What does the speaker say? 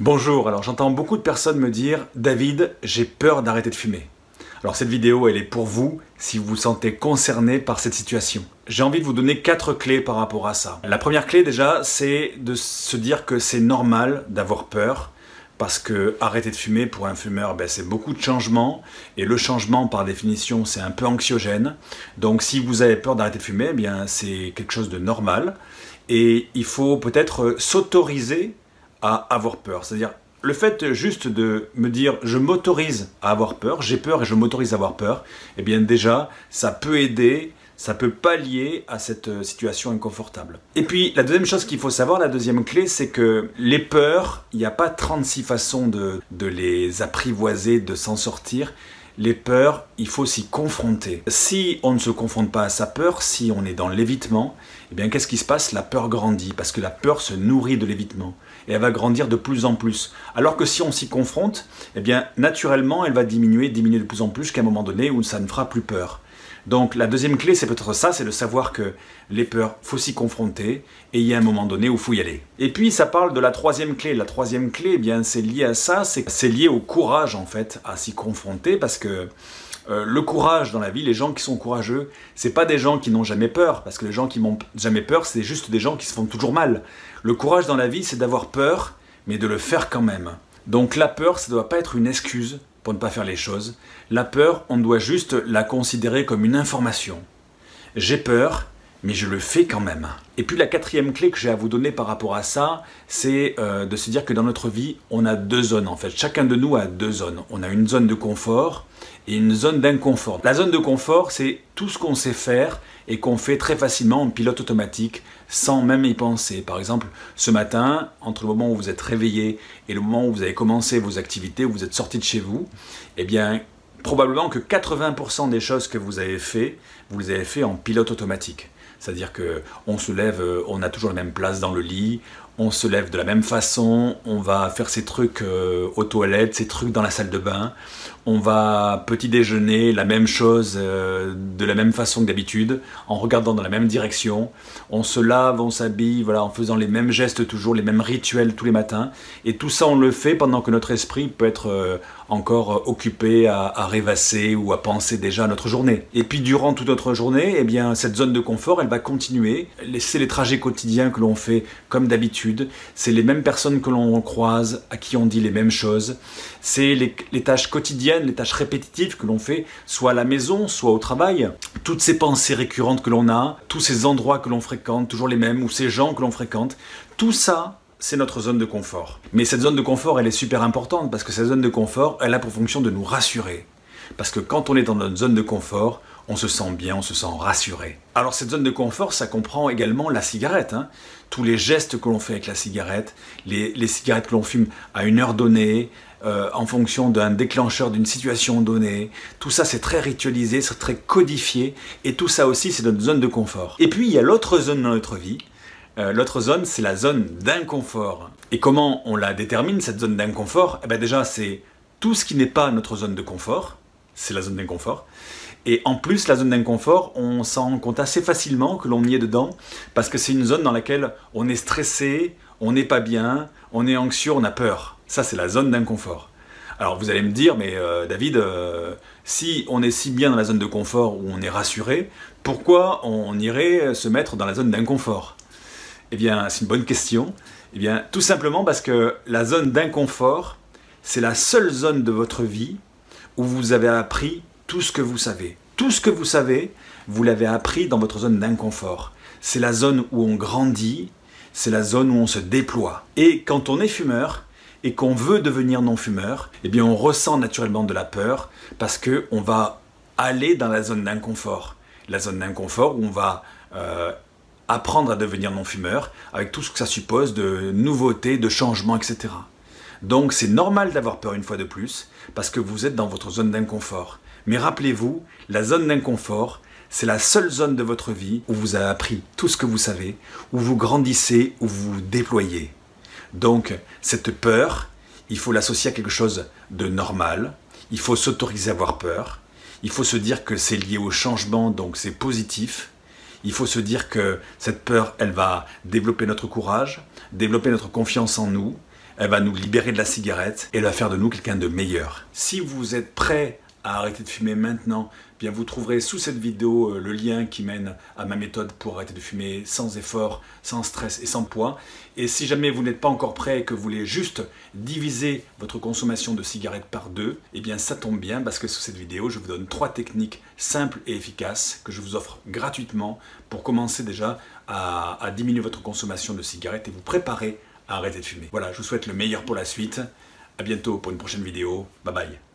Bonjour, alors j'entends beaucoup de personnes me dire David, j'ai peur d'arrêter de fumer. Alors cette vidéo, elle est pour vous si vous vous sentez concerné par cette situation. J'ai envie de vous donner quatre clés par rapport à ça. La première clé déjà, c'est de se dire que c'est normal d'avoir peur parce que arrêter de fumer pour un fumeur, ben, c'est beaucoup de changements et le changement par définition c'est un peu anxiogène. Donc si vous avez peur d'arrêter de fumer, eh bien c'est quelque chose de normal et il faut peut-être s'autoriser à avoir peur. C'est-à-dire, le fait juste de me dire je m'autorise à avoir peur, j'ai peur et je m'autorise à avoir peur, eh bien déjà, ça peut aider, ça peut pallier à cette euh, situation inconfortable. Et puis, la deuxième chose qu'il faut savoir, la deuxième clé, c'est que les peurs, il n'y a pas 36 façons de, de les apprivoiser, de s'en sortir les peurs, il faut s'y confronter. Si on ne se confronte pas à sa peur, si on est dans l'évitement, eh bien qu'est-ce qui se passe? La peur grandit, parce que la peur se nourrit de l'évitement, et elle va grandir de plus en plus. Alors que si on s'y confronte, eh bien naturellement, elle va diminuer, diminuer de plus en plus, jusqu'à un moment donné où ça ne fera plus peur. Donc la deuxième clé, c'est peut-être ça, c'est de savoir que les peurs, faut s'y confronter, et il y a un moment donné où faut y aller. Et puis ça parle de la troisième clé. La troisième clé, eh bien c'est lié à ça, c'est lié au courage en fait, à s'y confronter, parce que euh, le courage dans la vie, les gens qui sont courageux, c'est pas des gens qui n'ont jamais peur, parce que les gens qui n'ont jamais peur, c'est juste des gens qui se font toujours mal. Le courage dans la vie, c'est d'avoir peur, mais de le faire quand même. Donc la peur, ça ne doit pas être une excuse pour ne pas faire les choses. La peur, on doit juste la considérer comme une information. J'ai peur, mais je le fais quand même. Et puis la quatrième clé que j'ai à vous donner par rapport à ça, c'est euh, de se dire que dans notre vie, on a deux zones en fait. Chacun de nous a deux zones. On a une zone de confort et une zone d'inconfort. La zone de confort, c'est tout ce qu'on sait faire et qu'on fait très facilement en pilote automatique sans même y penser. Par exemple, ce matin, entre le moment où vous êtes réveillé et le moment où vous avez commencé vos activités, où vous êtes sorti de chez vous, eh bien, probablement que 80% des choses que vous avez fait, vous les avez fait en pilote automatique. C'est-à-dire que on se lève, euh, on a toujours la même place dans le lit, on se lève de la même façon, on va faire ses trucs euh, aux toilettes, ses trucs dans la salle de bain, on va petit déjeuner, la même chose, euh, de la même façon que d'habitude, en regardant dans la même direction, on se lave, on s'habille, voilà, en faisant les mêmes gestes toujours, les mêmes rituels tous les matins, et tout ça on le fait pendant que notre esprit peut être encore occupé à, à, rêvasser ou à penser déjà à notre journée. Et puis durant toute notre journée, eh bien cette zone de confort, elle va continuer, c'est les trajets quotidiens que l'on fait comme d'habitude, c'est les mêmes personnes que l'on croise, à qui on dit les mêmes choses, c'est les, tâches quotidiennes, les tâches répétitives que l'on fait, soit à la maison, soit au travail, toutes ces pensées récurrentes que l'on a, tous ces endroits que l'on fréquente, toujours les mêmes, ou ces gens que l'on fréquente, tout ça, c'est notre zone de confort. Mais cette zone de confort, elle est super importante parce que cette zone de confort, elle a pour fonction de nous rassurer. Parce que quand on est dans notre zone de confort, on se sent bien, on se sent rassuré. Alors cette zone de confort, ça comprend également la cigarette. Hein. Tous les gestes que l'on fait avec la cigarette, les, cigarettes que l'on fume à une heure donnée, euh, en fonction d'un déclencheur d'une situation donnée. Tout ça, c'est très ritualisé, c'est très codifié, et tout ça aussi, c'est notre zone de confort. Et puis, il y a l'autre zone dans notre vie. Euh, l'autre zone, c'est la zone d'inconfort. Et comment on la détermine, cette zone d'inconfort? Eh bien déjà, c'est tout ce qui n'est pas notre zone de confort, c'est la zone d'inconfort. Et en plus, la zone d'inconfort, on s'en rend compte assez facilement que l'on y est dedans, parce que c'est une zone dans laquelle on est stressé, on n'est pas bien, on est anxieux, on a peur. Ça, c'est la zone d'inconfort. Alors vous allez me dire, mais euh, David, euh, si on est si bien dans la zone de confort où on est rassuré, pourquoi on irait se mettre dans la zone d'inconfort? Eh bien, c'est une bonne question. Eh bien, tout simplement parce que la zone d'inconfort, c'est la seule zone de votre vie où vous avez appris tout ce que vous savez. Tout ce que vous savez, vous l'avez appris dans votre zone d'inconfort. C'est la zone où on grandit, c'est la zone où on se déploie. Et quand on est fumeur et qu'on veut devenir non-fumeur, eh bien on ressent naturellement de la peur parce que on va aller dans la zone d'inconfort. La zone d'inconfort où on va euh, apprendre à devenir non-fumeur avec tout ce que ça suppose de nouveautés, de changements, etc. Donc c'est normal d'avoir peur une fois de plus parce que vous êtes dans votre zone d'inconfort. Mais rappelez-vous, la zone d'inconfort, c'est la seule zone de votre vie où vous avez appris tout ce que vous savez, où vous grandissez, où vous vous déployez. Donc, cette peur, il faut l'associer à quelque chose de normal, il faut s'autoriser à avoir peur, il faut se dire que c'est lié au changement, donc c'est positif, il faut se dire que cette peur, elle va développer notre courage, développer notre confiance en nous, elle va nous libérer de la cigarette et va faire de nous quelqu'un de meilleur. Si vous êtes prêt à arrêter de fumer maintenant, eh bien vous trouverez sous cette vidéo euh, le lien qui mène à ma méthode pour arrêter de fumer sans effort, sans stress et sans poids. Et si jamais vous n'êtes pas encore prêt et que vous voulez juste diviser votre consommation de cigarettes par deux, eh bien ça tombe bien parce que sous cette vidéo, je vous donne trois techniques simples et efficaces que je vous offre gratuitement pour commencer déjà à, à diminuer votre consommation de cigarettes et vous préparer à arrêter de fumer. Voilà, je vous souhaite le meilleur pour la suite. A bientôt pour une prochaine vidéo. Bye bye.